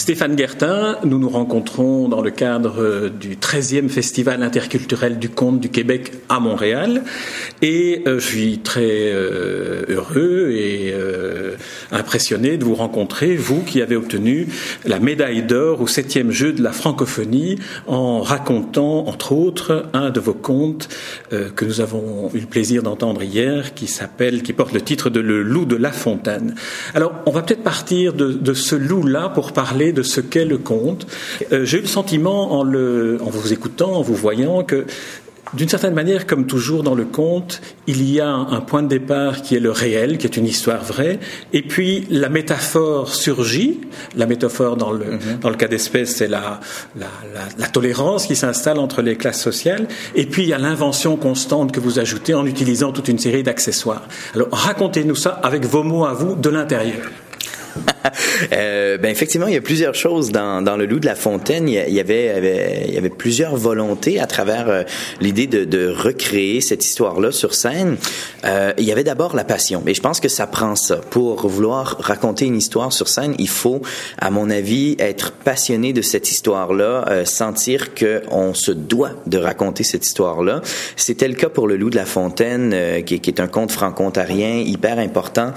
Stéphane Guertin, nous nous rencontrons dans le cadre du 13e Festival interculturel du conte du Québec à Montréal. Et euh, je suis très euh, heureux et euh, impressionné de vous rencontrer, vous qui avez obtenu la médaille d'or au 7e jeu de la francophonie en racontant, entre autres, un de vos contes que nous avons eu le plaisir d'entendre hier, qui s'appelle, qui porte le titre de Le loup de la fontaine. Alors, on va peut-être partir de, de ce loup-là pour parler de de ce qu'est le conte. Euh, j'ai eu le sentiment, en, le, en vous écoutant, en vous voyant, que d'une certaine manière, comme toujours dans le conte, il y a un point de départ qui est le réel, qui est une histoire vraie, et puis la métaphore surgit. La métaphore dans le, mm-hmm. dans le cas d'espèce, c'est la, la, la, la, tolérance qui s'installe entre les classes sociales, et puis il y a l'invention constante que vous ajoutez en utilisant toute une série d'accessoires. Alors racontez-nous ça avec vos mots à vous de l'intérieur. euh, ben effectivement, il y a plusieurs choses dans, dans le loup de la fontaine. Il y, avait, il y avait, plusieurs volontés à travers euh, l'idée de, de, recréer cette histoire-là sur scène. Euh, il y avait d'abord la passion, mais je pense que ça prend ça. Pour vouloir raconter une histoire sur scène, il faut, à mon avis, être passionné de cette histoire-là, euh, sentir que on se doit de raconter cette histoire-là. C'était le cas pour le loup de la fontaine, qui, qui, est un conte franco-ontarien hyper important,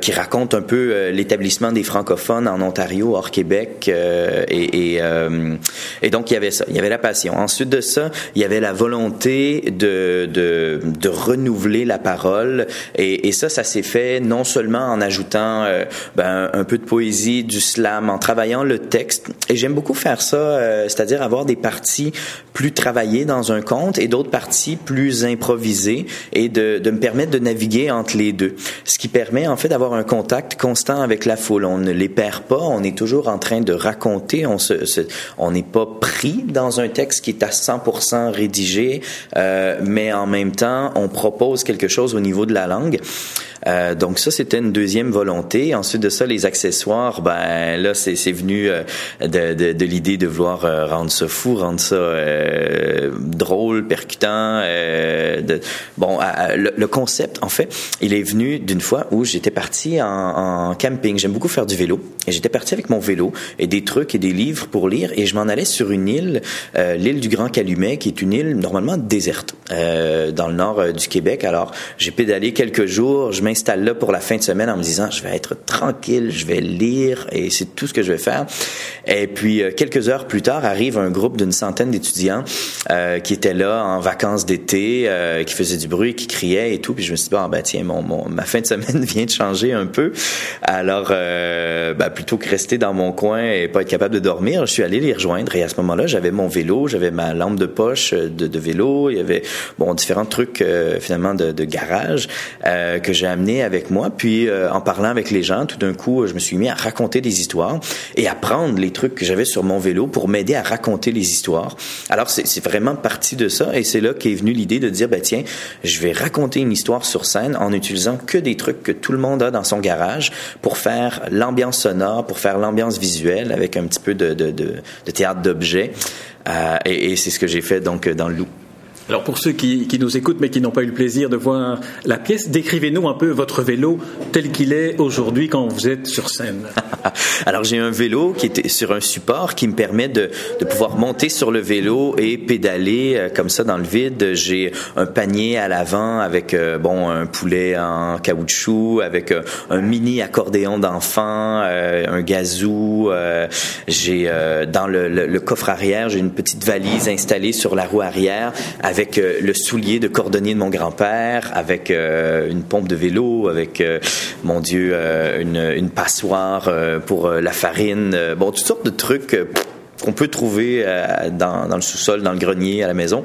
qui raconte un peu l'établissement des francophones en Ontario, hors Québec, euh, et, euh, et, donc il y avait ça, il y avait la passion. Ensuite de ça, il y avait la volonté de, de, de renouveler la parole, et, et ça, ça s'est fait non seulement en ajoutant euh, ben, un peu de poésie, du slam, en travaillant le texte, et j'aime beaucoup faire ça, euh, c'est-à-dire avoir des parties plus travaillées dans un conte et d'autres parties plus improvisées, et de, de me permettre de naviguer entre les deux, ce qui permet en fait d'avoir un contact constant avec la On ne les perd pas. On est toujours en train de raconter. On se, on n'est pas pris dans un texte qui est à 100% rédigé, euh, mais en même temps, on propose quelque chose au niveau de la langue. Euh, donc ça, c'était une deuxième volonté. Ensuite de ça, les accessoires, ben là, c'est venu euh, de, de, de l'idée de vouloir euh, rendre ça fou, rendre ça euh, drôle, percutant. de, bon, le, le, concept, en fait, il est venu d'une fois où j'étais parti en, en camping. J'aime beaucoup faire du vélo. Et j'étais parti avec mon vélo et des trucs et des livres pour lire. Et je m'en allais sur une île, l'île du Grand Calumet, qui est une île normalement déserte dans le nord du Québec. Alors, j'ai pédalé quelques jours. Je m'installe là pour la fin de semaine en me disant, je vais être tranquille, je vais lire et c'est tout ce que je vais faire. Et puis, euh, quelques heures plus tard, arrive un groupe d'une centaine d'étudiants euh, qui étaient là en vacances d'été, euh, qui faisaient du bruit, qui criaient et tout. Puis je me suis dit, bon, ben tiens, mon, mon ma fin de semaine vient de changer un peu. Alors, euh, ben, plutôt que rester dans mon coin et pas être capable de dormir, je suis allé les rejoindre. Et à ce moment-là, j'avais mon vélo, j'avais ma lampe de poche de, de, vélo, il y avait bon différents trucs finalement de, de garage que j'ai avec moi. Puis euh, en parlant avec les gens, tout d'un coup, je me suis mis à raconter des histoires et à prendre les trucs que j'avais sur mon vélo pour m'aider à raconter les histoires. Alors c'est vraiment parti de ça et c'est là qu'est venue l'idée de dire, ben tiens, je vais raconter une histoire sur scène en utilisant que des trucs que tout le monde a dans son garage pour faire l'ambiance sonore, pour faire l'ambiance visuelle avec un petit peu de théâtre d'objets. Euh, et, et c'est ce que j'ai fait donc dans le loup. Alors pour ceux qui, qui, nous écoutent mais qui n'ont pas eu le plaisir de voir la pièce, décrivez-nous un peu votre vélo tel qu'il est aujourd'hui quand vous êtes sur scène. Alors j'ai un vélo qui est sur un support qui me permet de, de pouvoir monter sur le vélo et pédaler euh, comme ça dans le vide. J'ai un panier à l'avant avec euh, bon un poulet en caoutchouc, avec euh, un mini accordéon d'enfant, un gazou. j'ai dans le, le, le coffre arrière j'ai une petite valise installée sur la roue arrière avec avec euh, le soulier de cordonnier de mon grand-père, avec euh, une pompe de vélo, avec, euh, mon Dieu, une, une, passoire pour la farine, bon, toutes sortes de trucs qu'on peut trouver euh, dans, dans, le sous-sol, dans le grenier, à la maison.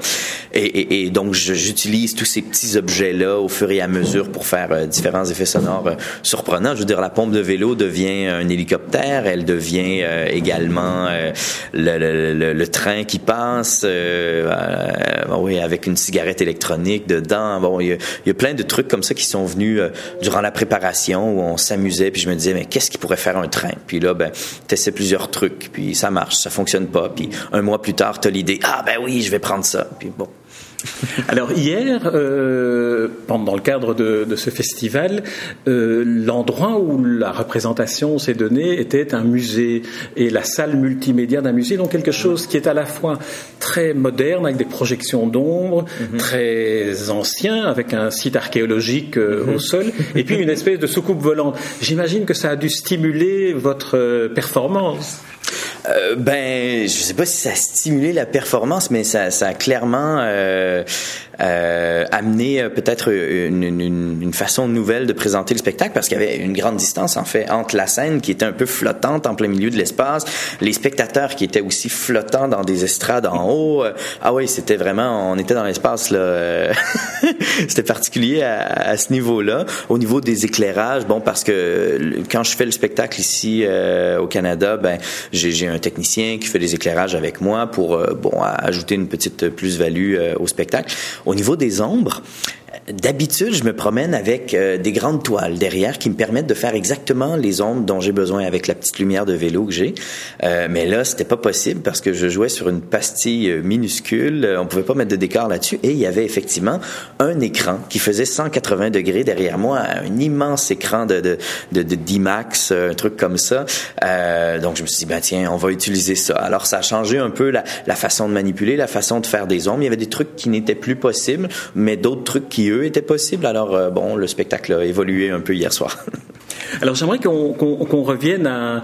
Et, et, et donc, j'utilise tous ces petits objets-là au fur et à mesure pour faire euh, différents effets sonores euh, surprenants. Je veux dire, la pompe de vélo devient un hélicoptère, elle devient euh, également le, le, le, train qui passe, oui, avec une cigarette électronique dedans. Bon, il y, a, y, a, plein de trucs comme ça qui sont venus durant la préparation où on s'amusait, puis je me disais, mais qu'est-ce qui pourrait faire un train? Puis là, ben, testais plusieurs trucs, puis ça marche, ça fonctionne fonctionne pas. Puis un mois plus tard, tu as l'idée, ah ben oui, je vais prendre ça. Puis bon, Alors hier, euh, pendant le cadre de, de ce festival, euh, l'endroit où la représentation s'est donnée était un musée et la salle multimédia d'un musée, donc quelque chose qui est à la fois très moderne avec des projections d'ombre, mhm. très ancien avec un site archéologique euh, mhm. au sol, et puis une espèce de soucoupe volante. J'imagine que ça a dû stimuler votre euh, performance. Euh, ben, je sais pas si ça a stimulé la performance, mais ça, ça a clairement euh, euh, amené euh, peut-être une, une, une, façon nouvelle de présenter le spectacle parce qu'il y avait une grande distance en fait entre la scène qui était un peu flottante en plein milieu de l'espace, les spectateurs qui étaient aussi flottants dans des estrades en haut. Ah oui, c'était vraiment, on était dans l'espace là. c'était particulier à, à ce niveau-là. Au niveau des éclairages, bon parce que quand je fais le spectacle ici euh, au Canada, ben j'ai un technicien qui fait des éclairages avec moi pour bon ajouter une petite plus-value au spectacle. Au niveau des ombres, D'habitude, je me promène avec euh, des grandes toiles derrière qui me permettent de faire exactement les ombres dont j'ai besoin avec la petite lumière de vélo que j'ai. Euh, mais là, c'était pas possible parce que je jouais sur une pastille euh, minuscule. On pouvait pas mettre de décor là-dessus et il y avait effectivement un écran qui faisait 180 degrés derrière moi, un immense écran de de de, d'IMAX, un truc comme ça. Euh, donc je me suis dit ben tiens, on va utiliser ça. Alors ça a changé un peu la, la façon de manipuler, la façon de faire des ombres. Il y avait des trucs qui n'étaient plus possibles, mais d'autres trucs qui eux était possible? Alors, euh, bon, le spectacle a évolué un peu hier soir. Alors j'aimerais qu'on revienne à,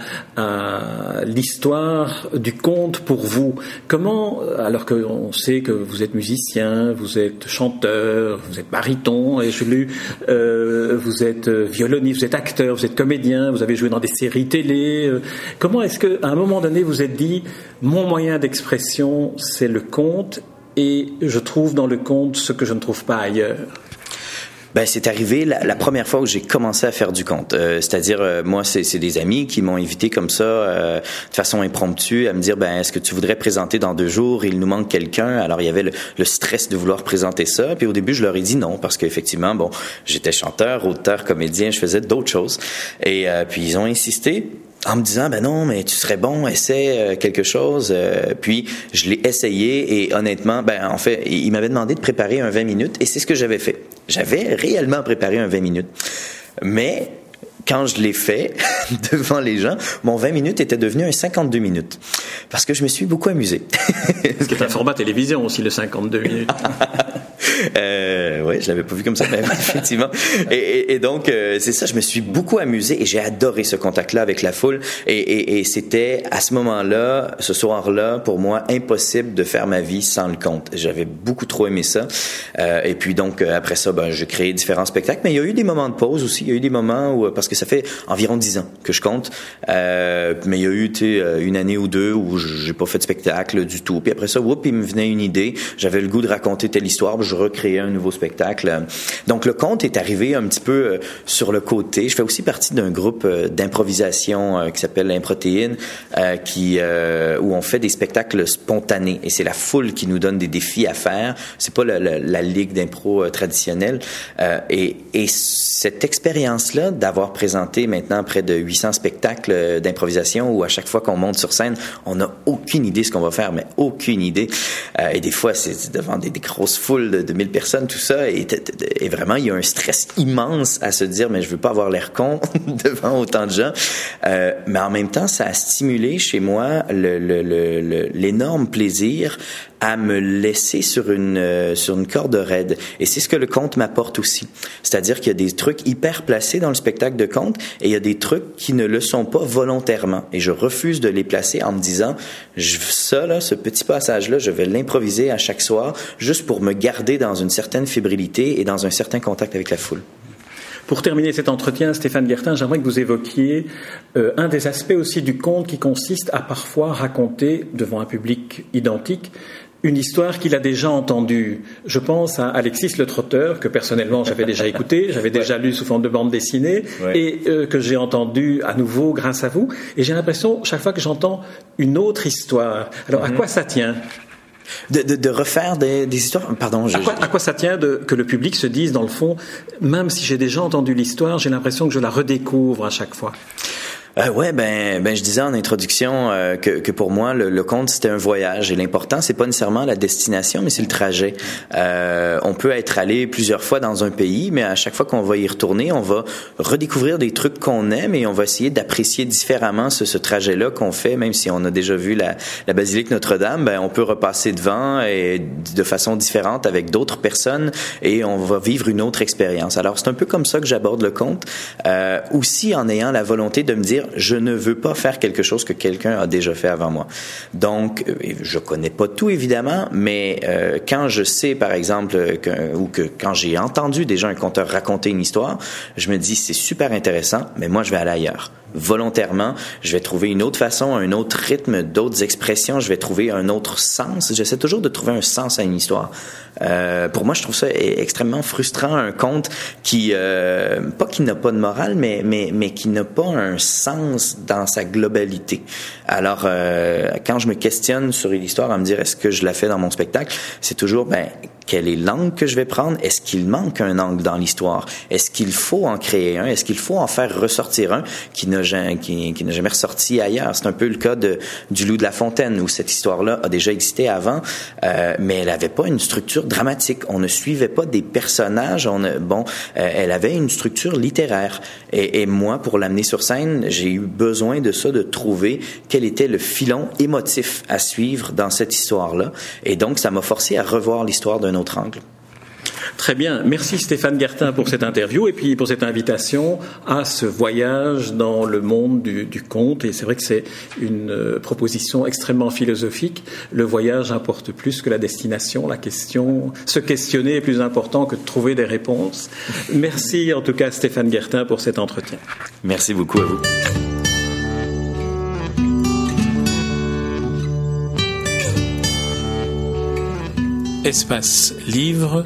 l'histoire du conte pour vous. Comment, alors qu'on sait que vous êtes musicien, vous êtes chanteur, vous êtes baryton, et je l'ai euh, vous êtes violoniste, vous êtes acteur, vous êtes comédien, vous avez joué dans des séries télé. Euh, comment est-ce qu'à un moment donné vous êtes dit, mon moyen d'expression c'est le conte et je trouve dans le conte ce que je ne trouve pas ailleurs ben, c'est arrivé la, première fois où j'ai commencé à faire du conte. Euh, c'est-à-dire, euh, moi, c'est des amis qui m'ont invité comme ça, euh, de façon impromptue, à me dire, ben, est-ce que tu voudrais présenter dans deux jours? Il nous manque quelqu'un. Alors, il y avait le, le, stress de vouloir présenter ça. Puis au début, je leur ai dit non parce qu'effectivement, bon, j'étais chanteur, auteur, comédien, je faisais d'autres choses. Et puis ils ont insisté en me disant ben non mais tu serais bon essaie euh, quelque chose euh, puis je l'ai essayé et honnêtement ben en fait il m'avait demandé de préparer un 20 minutes et c'est ce que j'avais fait j'avais réellement préparé un 20 minutes mais quand je l'ai fait devant les gens, mon 20 minutes était devenu un 52 minutes. Parce que je me suis beaucoup amusé. C'est un format télévision aussi, le 52 minutes. euh, je l'avais pas vu comme ça, mais effectivement. Et, donc, euh, c'est ça, je me suis beaucoup amusé et j'ai adoré ce contact-là avec la foule. Et, c'était à ce moment-là, ce soir-là, pour moi, impossible de faire ma vie sans le conte. J'avais beaucoup trop aimé ça. Euh, et puis donc, euh, après ça, ben, j'ai créé différents spectacles. Mais il y a eu des moments de pause aussi. Il y a eu des moments où, parce que ça fait environ dix ans que je compte, mais il y a eu une année ou deux où j'ai pas fait de spectacle du tout. Puis après ça, whoop, il me venait une idée. J'avais le goût de raconter telle histoire. Je recréer un nouveau spectacle. Donc le conte est arrivé un petit peu euh, sur le côté. Je fais aussi partie d'un groupe euh, d'improvisation euh, qui s'appelle l'Improtéine, qui où on fait des spectacles spontanés et c'est la foule qui nous donne des défis à faire. C'est pas la, ligue d'impro traditionnelle. et, et cette expérience-là d'avoir présenté maintenant près de 800 spectacles d'improvisation où à chaque fois qu'on monte sur scène, on n'a aucune idée ce qu'on va faire, mais aucune idée. et des fois, c'est devant des, grosses foules de, de 1000 personnes, tout ça, et, vraiment, il y a un stress immense à se dire, mais je veux pas avoir l'air con devant autant de gens. Euh, mais en même temps, ça a stimulé chez moi l'énorme le, le, plaisir à me laisser sur une euh, sur une corde raide. Et c'est ce que le conte m'apporte aussi. C'est-à-dire qu'il y a des trucs hyper placés dans le spectacle de conte et il y a des trucs qui ne le sont pas volontairement. Et je refuse de les placer en me disant, je, ça là, ce petit passage là, je vais l'improviser à chaque soir juste pour me garder dans une certaine fébrilité et dans un certain contact avec la foule. Pour terminer cet entretien, Stéphane Guertin, j'aimerais que vous évoquiez euh, un des aspects aussi du conte qui consiste à parfois raconter devant un public identique une histoire qu'il a déjà entendue. Je pense à Alexis le Trotteur, que personnellement j'avais déjà écouté, j'avais déjà lu sous forme de bande dessinée, et euh, que j'ai entendu à nouveau grâce à vous. Et j'ai l'impression, chaque fois que j'entends une autre histoire, alors à mhm. quoi ça tient? De, de, de, refaire des, des histoires? Pardon. Je, à, quoi, à, quoi, ça tient de, que le public se dise, dans le fond, même si j'ai déjà entendu l'histoire, j'ai l'impression que je la redécouvre à chaque fois? Euh, ouais, ben, ben, je disais en introduction euh, que, que pour moi le, le conte c'était un voyage et l'important c'est pas nécessairement la destination, mais c'est le trajet. Euh, on peut être allé plusieurs fois dans un pays, mais à chaque fois qu'on va y retourner, on va redécouvrir des trucs qu'on aime et on va essayer d'apprécier différemment ce, ce trajet-là qu'on fait, même si on a déjà vu la, la basilique Notre-Dame, ben on peut repasser devant et de façon différente avec d'autres personnes et on va vivre une autre expérience. Alors c'est un peu comme ça que j'aborde le conte, euh, aussi en ayant la volonté de me dire je ne veux pas faire quelque chose que quelqu'un a déjà fait avant moi. Donc, euh, je connais pas tout évidemment, mais euh, quand je sais, par exemple, ou que quand j'ai entendu déjà un conteur raconter une histoire, je me dis c'est super intéressant, mais moi je vais aller ailleurs volontairement, je vais trouver une autre façon, un autre rythme, d'autres expressions, je vais trouver un autre sens. J'essaie toujours de trouver un sens à une histoire. Euh, pour moi, je trouve ça extrêmement frustrant, un conte qui, euh, pas qui n'a pas de morale, mais, mais, mais qui n'a pas un sens dans sa globalité. Alors, euh, quand je me questionne sur une histoire à me dire est-ce que je la fais dans mon spectacle, c'est toujours, ben, quelle est l'angle que je vais prendre? Est-ce qu'il manque un angle dans l'histoire? Est-ce qu'il faut en créer un? Est-ce qu'il faut en faire ressortir un qui n'a qui, qui jamais ressorti ailleurs? C'est un peu le cas du Loup de la Fontaine, où cette histoire-là a déjà existé avant, euh, mais elle n'avait pas une structure dramatique. On ne suivait pas des personnages. On bon, euh, elle avait une structure littéraire. Et moi, pour l'amener sur scène, j'ai eu besoin de ça, de trouver quel était le filon émotif à suivre dans cette histoire-là. Et donc, ça m'a forcé à revoir l'histoire d'un autre angle. Très bien. Merci Stéphane Gertin pour cette interview et puis pour cette invitation à ce voyage dans le monde du, du conte. Et c'est vrai que c'est une euh, proposition extrêmement philosophique. Le voyage importe plus que la destination. La question, se questionner est plus important que de trouver des réponses. Merci en tout cas Stéphane Gertin pour cet entretien. Merci beaucoup à vous. Espace Livre,